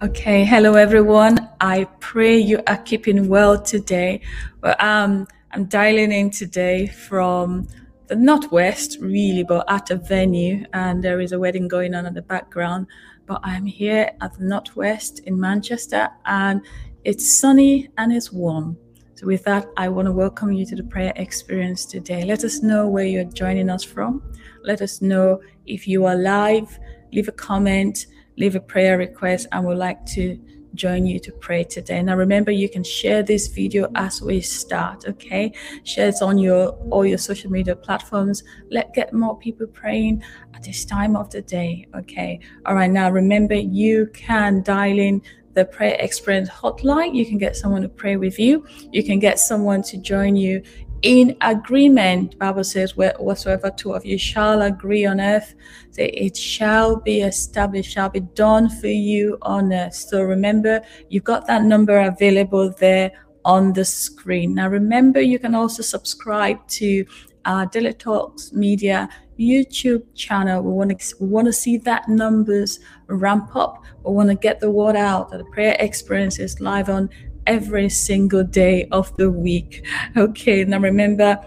Okay, hello everyone. I pray you are keeping well today. Well, um, I'm dialing in today from the northwest, really, but at a venue, and there is a wedding going on in the background. But I'm here at the northwest in Manchester, and it's sunny and it's warm. So, with that, I want to welcome you to the prayer experience today. Let us know where you're joining us from. Let us know if you are live. Leave a comment leave a prayer request and would like to join you to pray today. Now remember you can share this video as we start, okay? Share it on your all your social media platforms. Let get more people praying at this time of the day, okay? All right, now remember you can dial in the prayer experience hotline. You can get someone to pray with you. You can get someone to join you in agreement. Bible says, whatsoever two of you shall agree on earth, say it shall be established, shall be done for you on earth. So remember, you've got that number available there on the screen. Now remember, you can also subscribe to our Daily Talks Media YouTube channel. We want to we want to see that numbers ramp up. We want to get the word out that the prayer experience is live on every single day of the week. Okay, now remember,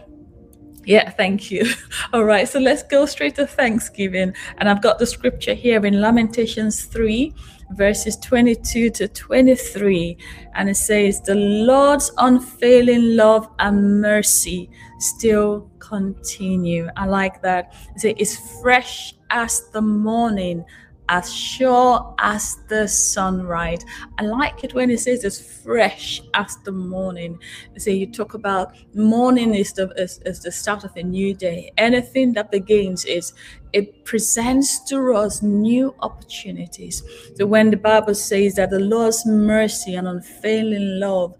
yeah, thank you. All right, so let's go straight to Thanksgiving. And I've got the scripture here in Lamentations 3, verses 22 to 23. And it says, The Lord's unfailing love and mercy still continue. I like that. It it's fresh as the morning as sure as the sunrise. I like it when it says as fresh as the morning. So you talk about morning is the is, is the start of a new day. Anything that begins is it presents to us new opportunities. So when the Bible says that the Lord's mercy and unfailing love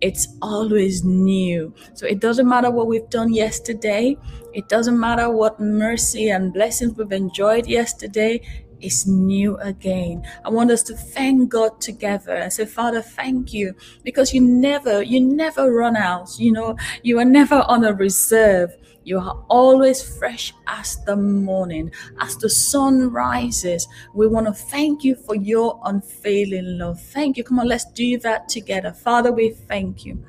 it's always new. So it doesn't matter what we've done yesterday. It doesn't matter what mercy and blessings we've enjoyed yesterday is new again. I want us to thank God together and say, Father, thank you because you never, you never run out. You know, you are never on a reserve. You are always fresh as the morning, as the sun rises. We want to thank you for your unfailing love. Thank you. Come on, let's do that together. Father, we thank you.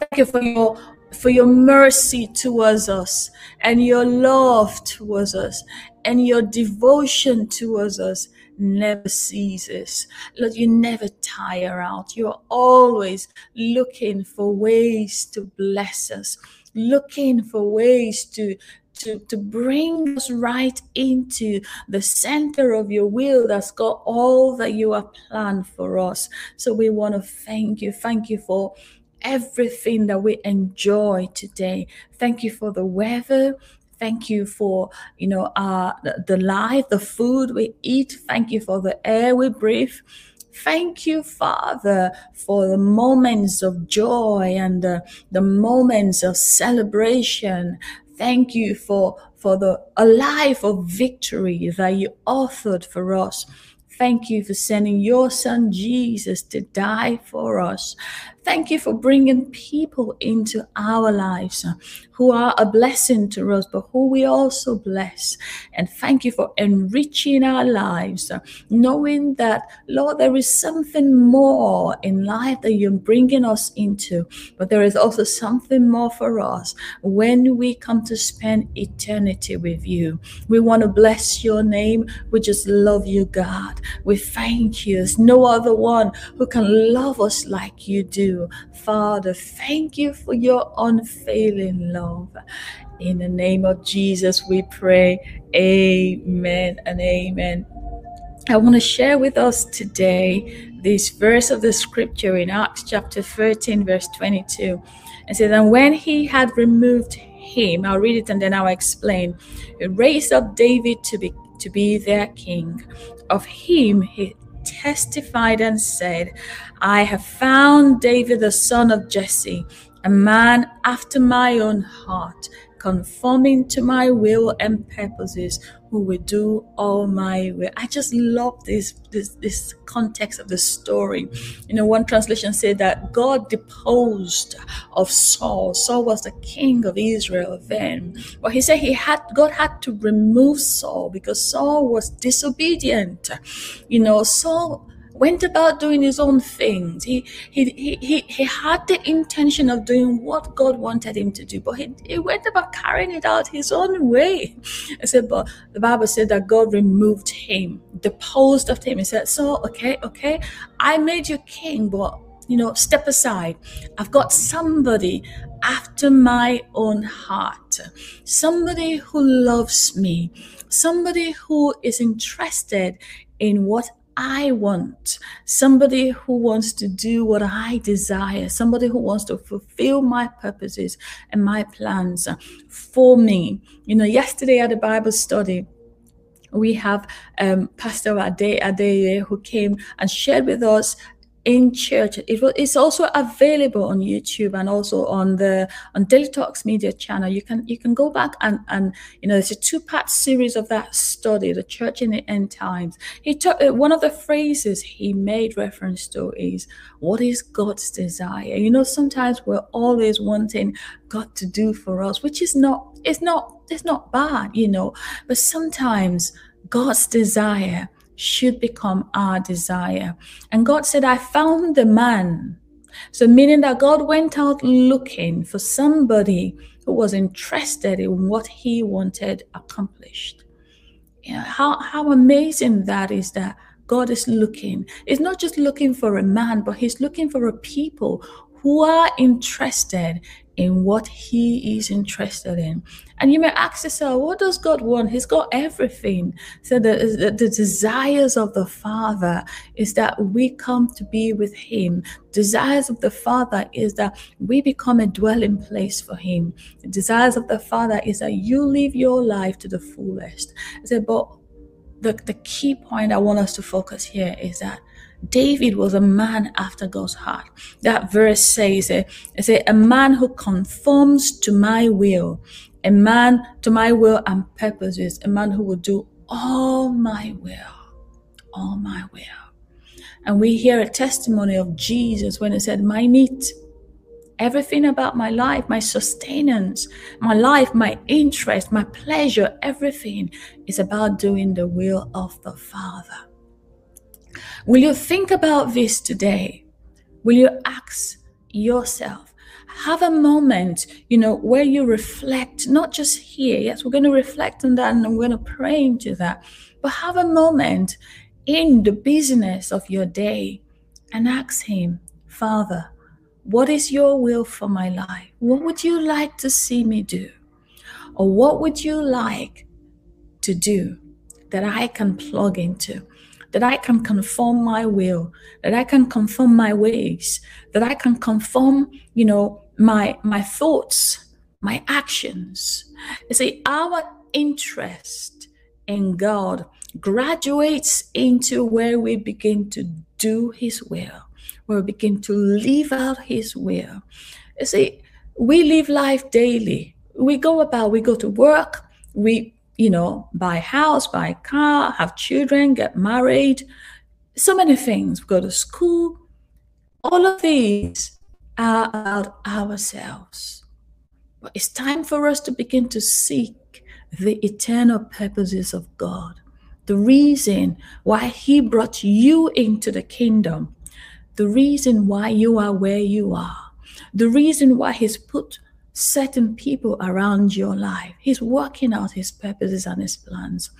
Thank you for your for your mercy towards us and your love towards us and your devotion towards us never ceases. Lord, you never tire out. You're always looking for ways to bless us, looking for ways to to, to bring us right into the center of your will that's got all that you have planned for us. So we want to thank you. Thank you for everything that we enjoy today. Thank you for the weather. Thank you for, you know, uh, the, the life, the food we eat. Thank you for the air we breathe. Thank you, Father, for the moments of joy and the, the moments of celebration. Thank you for, for the a life of victory that you authored for us. Thank you for sending your son Jesus to die for us. Thank you for bringing people into our lives uh, who are a blessing to us, but who we also bless. And thank you for enriching our lives, uh, knowing that, Lord, there is something more in life that you're bringing us into, but there is also something more for us when we come to spend eternity with you. We want to bless your name. We just love you, God. We thank you. There's no other one who can love us like you do. Father, thank you for your unfailing love. In the name of Jesus, we pray. Amen and amen. I want to share with us today this verse of the scripture in Acts chapter 13, verse 22. It says, And when he had removed him, I'll read it and then I'll explain. He raised up David to be to be their king. Of him he testified and said, I have found David the son of Jesse, a man after my own heart, conforming to my will and purposes, who will do all my will. I just love this, this, this context of the story. You know, one translation said that God deposed of Saul. Saul was the king of Israel then. But he said he had God had to remove Saul because Saul was disobedient. You know, Saul went about doing his own things. He, he, he, he, he had the intention of doing what God wanted him to do, but he, he went about carrying it out his own way. I said, but the Bible said that God removed him, deposed of him. He said, so, okay, okay, I made you king, but you know, step aside. I've got somebody after my own heart, somebody who loves me, somebody who is interested in what I want, somebody who wants to do what I desire, somebody who wants to fulfill my purposes and my plans for me. You know, yesterday at the Bible study, we have um, Pastor Ade Adeye who came and shared with us in church. It will, it's also available on YouTube and also on the on Daily Talks Media channel. You can you can go back and and you know there's a two part series of that study, the church in the end times. He took uh, one of the phrases he made reference to is what is God's desire. You know sometimes we're always wanting God to do for us, which is not it's not it's not bad, you know, but sometimes God's desire should become our desire. And God said, I found the man. So, meaning that God went out looking for somebody who was interested in what he wanted accomplished. You know, how, how amazing that is that God is looking. He's not just looking for a man, but he's looking for a people who are interested in what he is interested in. And you may ask yourself, what does God want? He's got everything. So the, the, the, desires of the Father is that we come to be with him. Desires of the Father is that we become a dwelling place for him. The desires of the Father is that you live your life to the fullest. I said, but the, the key point I want us to focus here is that David was a man after God's heart. That verse says, it says, a man who conforms to my will, a man to my will and purposes, a man who will do all my will, all my will. And we hear a testimony of Jesus when he said, my meat, everything about my life, my sustenance, my life, my interest, my pleasure, everything is about doing the will of the Father. Will you think about this today? Will you ask yourself? Have a moment, you know, where you reflect, not just here. Yes, we're going to reflect on that and we're going to pray into that. But have a moment in the business of your day and ask Him, Father, what is your will for my life? What would you like to see me do? Or what would you like to do that I can plug into? that I can conform my will, that I can conform my ways, that I can conform, you know, my my thoughts, my actions. You see, our interest in God graduates into where we begin to do His will, where we begin to live out His will. You see, we live life daily. We go about, we go to work, we you know, buy house, buy car, have children, get married, so many things, We go to school. All of these about ourselves. But it's time for us to begin to seek the eternal purposes of God. The reason why He brought you into the kingdom, the reason why you are where you are, the reason why He's put certain people around your life. He's working out his purposes and his plans.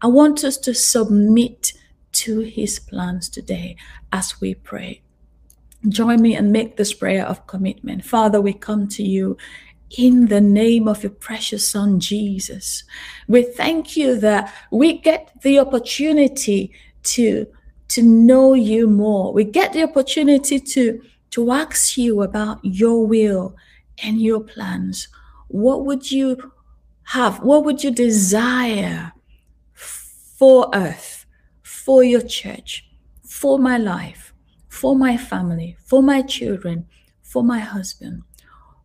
I want us to submit to his plans today as we pray. Join me and make this prayer of commitment. Father, we come to you in the name of your precious son, Jesus. We thank you that we get the opportunity to, to know you more. We get the opportunity to, to ask you about your will and your plans, what would you have? What would you desire for earth, for your church, for my life, for my family, for my children, for my husband,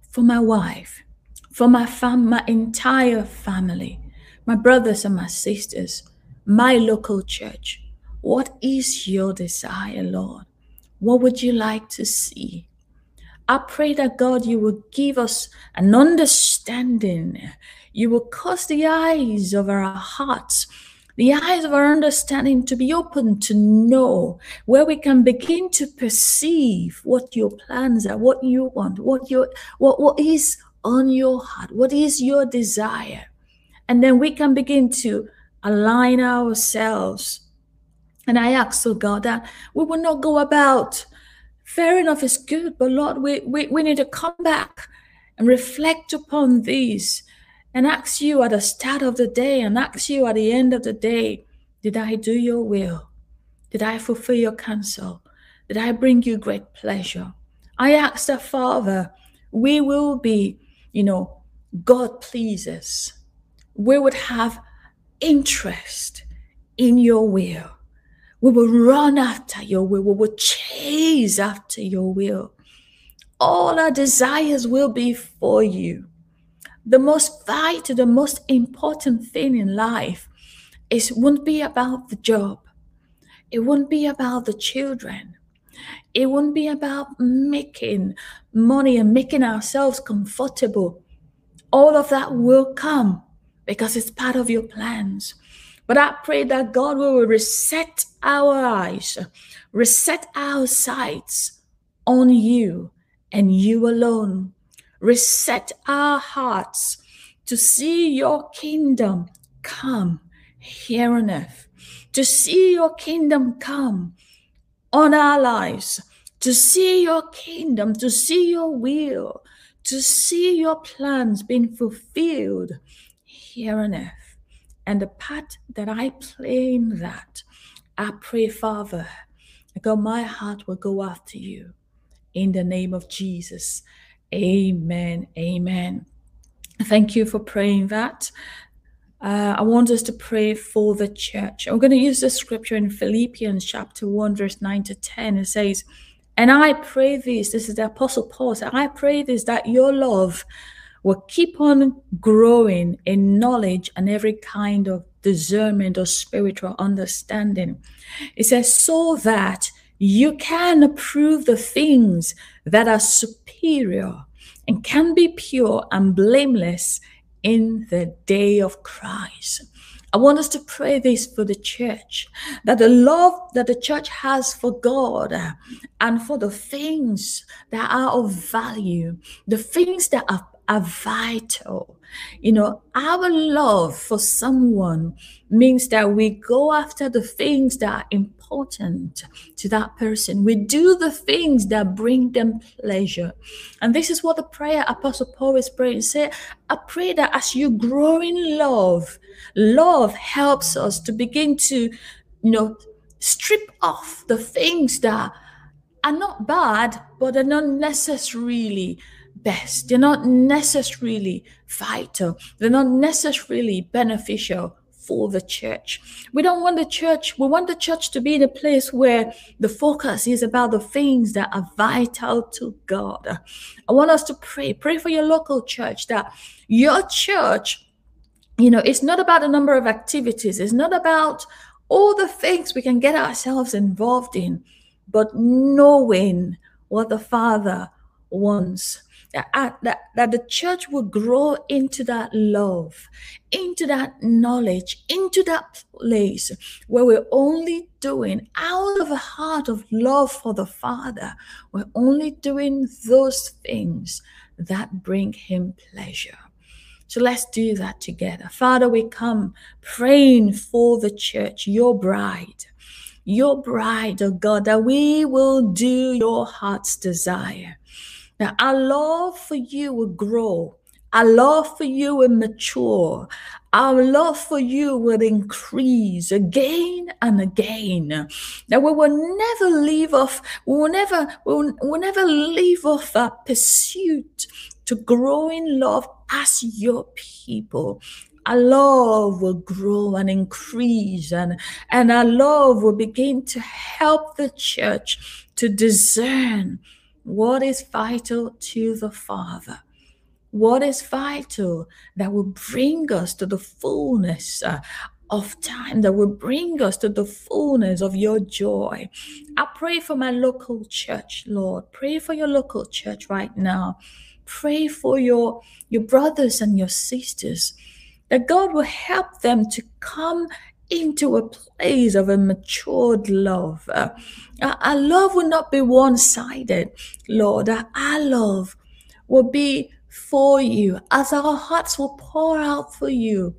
for my wife, for my fam- my entire family, my brothers and my sisters, my local church? What is your desire, Lord? What would you like to see? I pray that God, you will give us an understanding. You will cause the eyes of our hearts the eyes of our understanding to be open to know, where we can begin to perceive what your plans are, what you want, what your what, what is on your heart, what is your desire. And then we can begin to align ourselves. And I ask, oh God, that we will not go about, fair enough, it's good, but Lord, we, we, we need to come back and reflect upon these and ask you at the start of the day and ask you at the end of the day Did I do your will? Did I fulfill your counsel? Did I bring you great pleasure? I ask the Father, we will be, you know, God pleases. We would have interest in your will. We will run after your will. We will chase after your will. All our desires will be for you the most vital, the most important thing in life is won't be about the job. It won't be about the children. It won't be about making money and making ourselves comfortable. All of that will come because it's part of your plans. But I pray that God will reset our eyes, reset our sights on you and you alone reset our hearts to see your kingdom come here on earth, to see your kingdom come on our lives, to see your kingdom, to see your will, to see your plans being fulfilled here on earth. And the part that I play in that, I pray, Father, God, my heart will go after you in the name of Jesus. Amen. Amen. Thank you for praying that. Uh, I want us to pray for the church. I'm going to use the scripture in Philippians chapter 1, verse 9 to 10. It says, And I pray this, this is the Apostle Paul, I pray this that your love will keep on growing in knowledge and every kind of discernment or spiritual understanding. It says, so that you can approve the things that are superior and can be pure and blameless in the day of Christ. I want us to pray this for the church that the love that the church has for God and for the things that are of value, the things that are, are vital. You know, our love for someone means that we go after the things that are important to that person. We do the things that bring them pleasure. And this is what the prayer Apostle Paul is praying. Say, I pray that as you grow in love, love helps us to begin to, you know, strip off the things that are not bad, but are not necessarily best. They're not necessarily vital. They're not necessarily beneficial for the church. We don't want the church, we want the church to be in a place where the focus is about the things that are vital to God. I want us to pray. Pray for your local church that your church, you know, it's not about the number of activities, it's not about all the things we can get ourselves involved in, but knowing what the Father wants that, that, that the church will grow into that love, into that knowledge, into that place where we're only doing out of a heart of love for the Father, we're only doing those things that bring Him pleasure. So let's do that together. Father, we come praying for the church, your bride, your bride, oh God, that we will do your heart's desire now, our love for you will grow. Our love for you will mature. Our love for you will increase again and again. That we will never leave off, we will never, we will, we will never leave off our pursuit to grow in love as your people our love will grow and increase and, and our love will begin to help the church to discern what is vital to the Father? What is vital that will bring us to the fullness uh, of time, that will bring us to the fullness of your joy? I pray for my local church, Lord. Pray for your local church right now. Pray for your, your brothers and your sisters that God will help them to come into a place of a matured love. Uh, our love will not be one sided, Lord. Our love will be for you as our hearts will pour out for you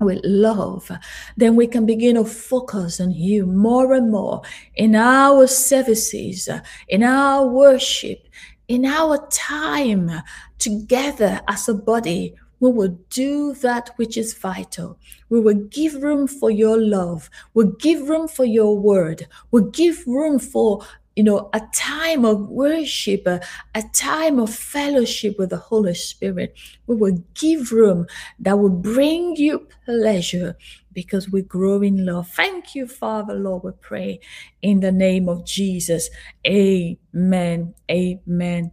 with love, then we can begin to focus on you more and more in our services, in our worship, in our time together as a body. We will do that which is vital. We will give room for your love. We'll give room for your word. We'll give room for you know, a time of worship, a, a, time of fellowship with the Holy Spirit. We will give room that will bring you pleasure because we grow in love. Thank you, Father, Lord, we pray in the name of Jesus. Amen. Amen.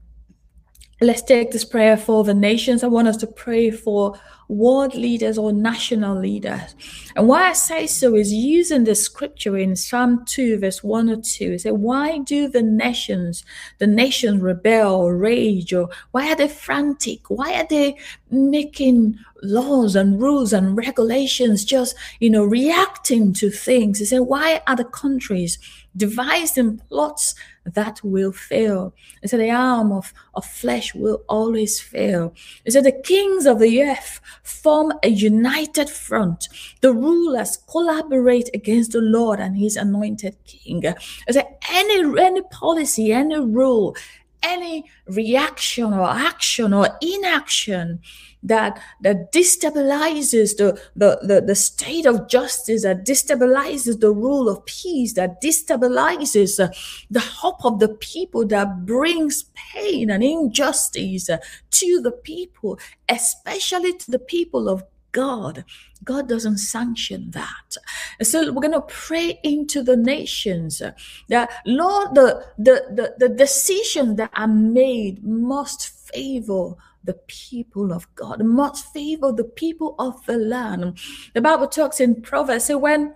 Let's take this prayer for the nations. I want us to pray for world leaders or national leaders. And why I say so is using the scripture in Psalm 2, verse 1 or 2. It says, Why do the nations, the nations rebel or rage? Or why are they frantic? Why are they making laws and rules and regulations just, you know, reacting to things? He said, Why are the countries devising plots that will fail. Said the arm of, of flesh will always fail. Said the kings of the earth form a united front. The rulers collaborate against the Lord and his anointed king. It said any, any policy, any rule, any reaction or action or inaction that that destabilizes the, the, the, the state of justice, that destabilizes the rule of peace, that destabilizes uh, the hope of the people, that brings pain and injustice uh, to the people, especially to the people of God. God doesn't sanction that. So we're going to pray into the nations uh, that Lord, the, the, the, the that are made must favor the people of God, must favor the people of the land. The Bible talks in Proverbs, say when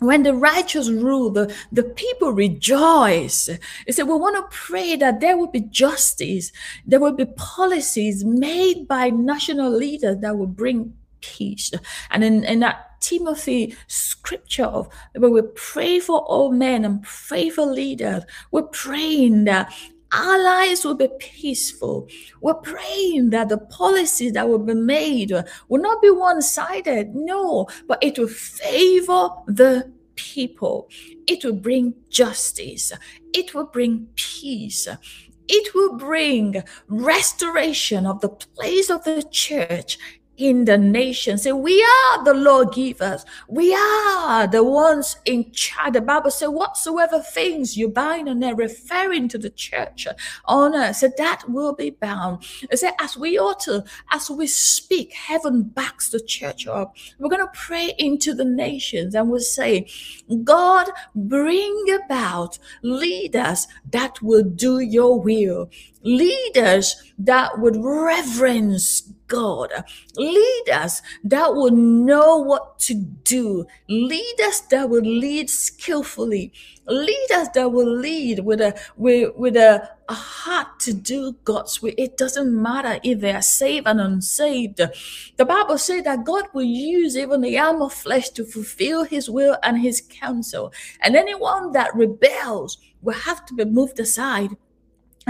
when the righteous rule, the, the people rejoice. It said, we want to pray that there will be justice. There will be policies made by national leaders that will bring peace. And in, in that Timothy scripture of where we pray for all men and pray for leaders, we're praying that our lives will be peaceful. We're praying that the policies that will be made will not be one sided, no, but it will favor the people. It will bring justice. It will bring peace. It will bring restoration of the place of the church in the nation. Say, we are the lawgivers. We are the ones in charge. The Bible says, whatsoever things you bind on earth, referring to the church on earth, so that will be bound. It said, as we ought to, as we speak, heaven backs the church up. We're going to pray into the nations and we'll say, God, bring about leaders that will do your will leaders that would reverence God, leaders that would know what to do, leaders that would lead skillfully, leaders that will lead with a with, with a, a heart to do God's will. It doesn't matter if they are saved and unsaved. The Bible says that God will use even the arm of flesh to fulfill his will and his counsel. And anyone that rebels will have to be moved aside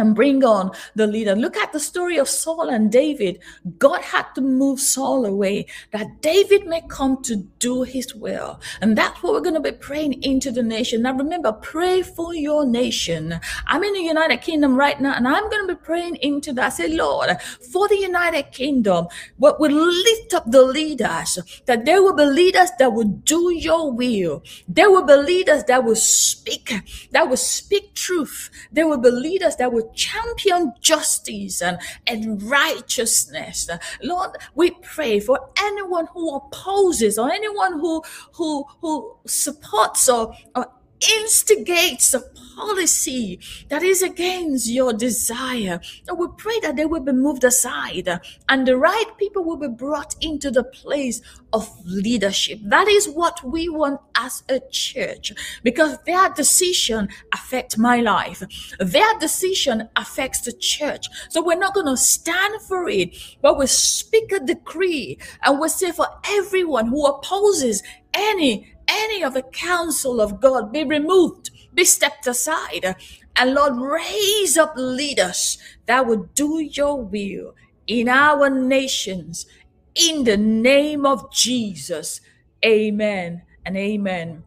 and bring on the leader. Look at the story of Saul and David. God had to move Saul away that David may come to do his will. And that's what we're going to be praying into the nation. Now remember, pray for your nation. I'm in the United Kingdom right now and I'm going to be praying into that. Say, Lord, for the United Kingdom, what will lift up the leaders, that there will be leaders that will do your will. There will be leaders that will speak, that will speak truth. There will be leaders that will champion justice and, and righteousness. Lord, we pray for anyone who opposes or anyone who who who supports or, or instigates a policy that is against your desire. And we pray that they will be moved aside and the right people will be brought into the place of leadership. That is what we want as a church because their decision affects my life. Their decision affects the church. So we're not going to stand for it, but we speak a decree and we say for everyone who opposes any any of the counsel of God be removed, be stepped aside. And Lord, raise up leaders that will do your will in our nations. In the name of Jesus. Amen and amen.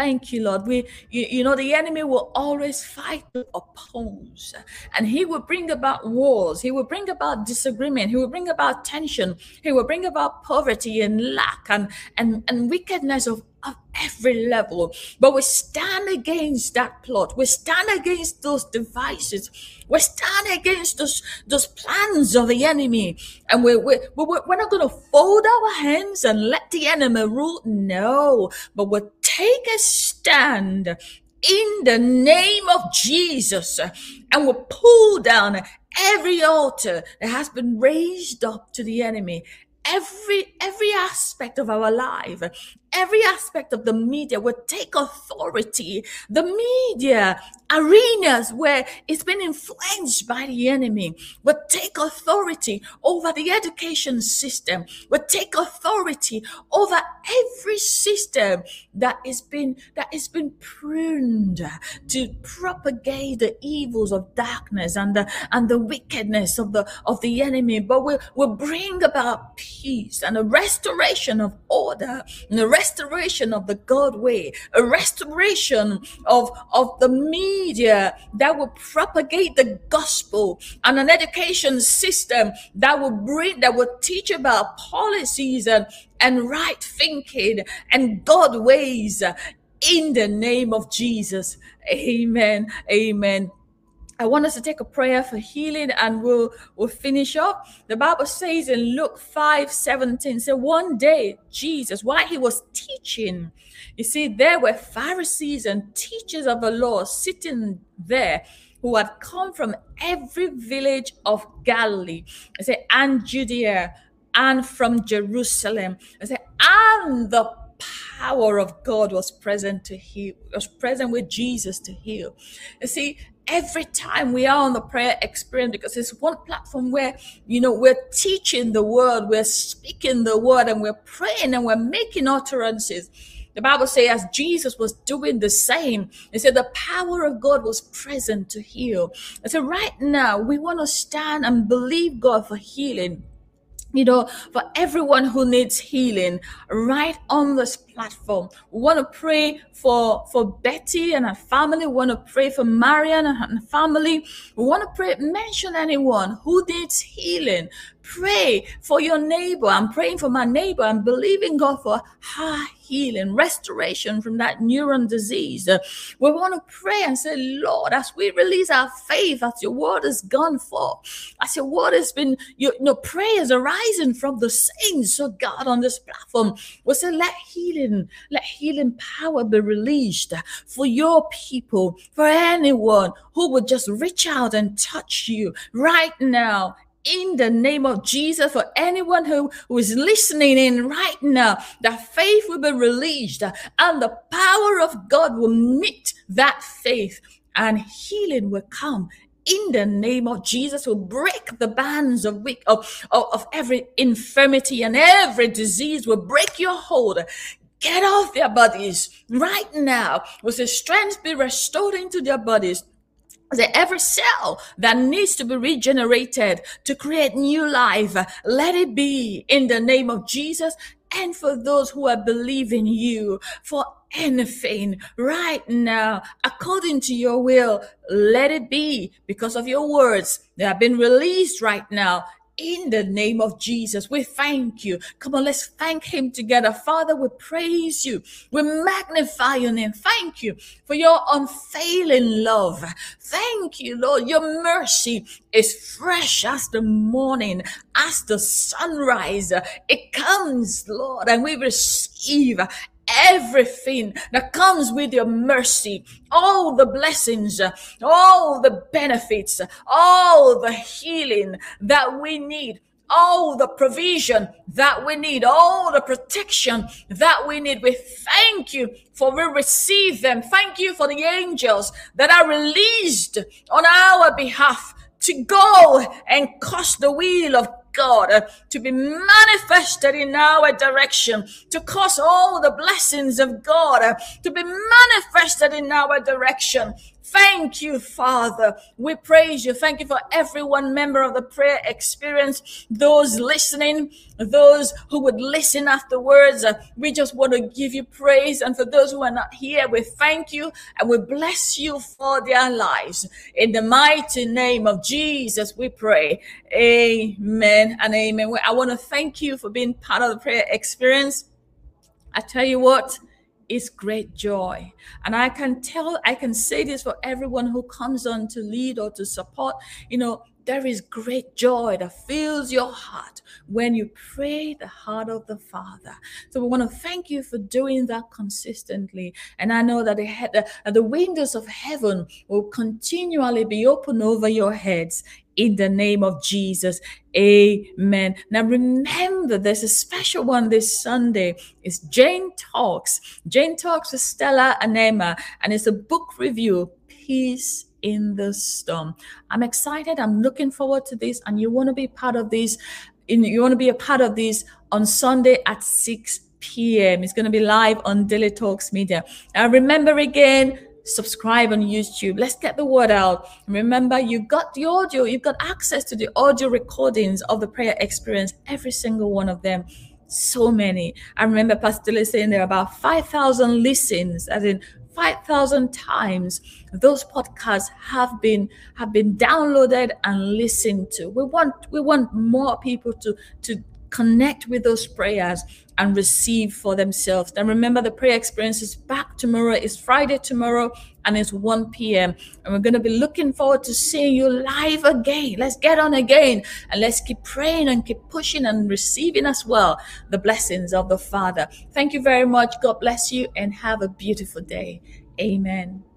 Thank you, Lord. We, you, you, know, the enemy will always fight to oppose, and he will bring about wars. He will bring about disagreement. He will bring about tension. He will bring about poverty and lack and and and wickedness of of every level. But we stand against that plot. We stand against those devices. We stand against those, those plans of the enemy. And we, we, we, we're not going to fold our hands and let the enemy rule. No, but we'll take a stand in the name of Jesus and we'll pull down every altar that has been raised up to the enemy every every aspect of our life every aspect of the media would take authority. The media arenas where it's been influenced by the enemy would take authority over the education system, would take authority over every system that is been that has been pruned to propagate the evils of darkness and the and the wickedness of the of the enemy. But we will bring about peace and a restoration of order and a restoration of the God way, a restoration of, of the media that will propagate the gospel and an education system that will bring, that will teach about policies and, and right thinking and God ways in the name of Jesus. Amen. Amen. I want us to take a prayer for healing and we'll we'll finish up. The Bible says in Luke 5 17, so one day Jesus, while he was teaching, you see, there were Pharisees and teachers of the law sitting there who had come from every village of Galilee, I say, and Judea, and from Jerusalem. I say, and the power of God was present to heal, was present with Jesus to heal. You see, every time we are on the prayer experience because it's one platform where you know we're teaching the word we're speaking the word and we're praying and we're making utterances. The bible says as jesus was doing the same it said the power of god was present to heal. And so right now we want to stand and believe god for healing. You know, for everyone who needs healing right on this platform. We want to pray for, for Betty and her family. We want to pray for Marian and her family. We want to pray, mention anyone who needs healing. Pray for your neighbor. I'm praying for my neighbor. I'm believing God for her healing, restoration from that neuron disease. We want to pray and say, Lord, as we release our faith, as your word has gone forth, as your word has been, you know, prayers arising from the saints, so God, on this platform, we say, let healing, let healing power be released for your people, for anyone who would just reach out and touch you right now. In the name of Jesus for anyone who, who is listening in right now, that faith will be released and the power of God will meet that faith and healing will come. In the name of Jesus will break the bands of, of, of every infirmity and every disease will break your hold get off their bodies right now. Will the strength be restored into their bodies? that every cell that needs to be regenerated to create new life, let it be in the name of Jesus. And for those who are believing you for anything right now, according to your will, let it be because of your words that have been released right now in the name of Jesus. We thank you. Come on, let's thank Him together. Father, we praise you. We magnify your name. Thank you for your unfailing love. Thank you, Lord. Your mercy is fresh as the morning, as the sunrise. It comes, Lord, and we receive everything that comes with your mercy, all the blessings, all the benefits, all the healing that we need all the provision that we need, all the protection that we need. We thank you for we receive them. Thank you for the angels that are released on our behalf to go and cause the wheel of God uh, to be manifested in our direction, to cause all the blessings of God uh, to be manifested in our direction. Thank you, Father. We praise you. Thank you for everyone member of the prayer experience, those listening, those who would listen afterwards. Uh, we just want to give you praise. And for those who are not here, we thank you and we bless you for their lives. In the mighty name of Jesus, we pray. Amen and amen. I want to thank you for being part of the prayer experience. I tell you what, is great joy. And I can tell, I can say this for everyone who comes on to lead or to support. You know, there is great joy that fills your heart when you pray the heart of the Father. So we want to thank you for doing that consistently. And I know that the, the, the windows of heaven will continually be open over your heads in the name of Jesus. Amen. Now remember, there's a special one this Sunday. It's Jane Talks. Jane Talks with Stella and Emma, and it's a book review. Peace in the storm. I'm excited. I'm looking forward to this, and you want to be part of this. You want to be a part of this on Sunday at 6 p.m. It's going to be live on Daily Talks Media. Now remember again subscribe on YouTube. Let's get the word out. Remember, you got the audio, you've got access to the audio recordings of the prayer experience, every single one of them. So many. I remember Pastor Lee saying there are about 5,000 listens, as in 5,000 times those podcasts have been have been downloaded and listened to. We want we want more people to to connect with those prayers and receive for themselves. And remember, the prayer experience is back tomorrow. It's Friday tomorrow and it's 1 p.m. And we're going to be looking forward to seeing you live again. Let's get on again and let's keep praying and keep pushing and receiving as well the blessings of the Father. Thank you very much. God bless you and have a beautiful day. Amen.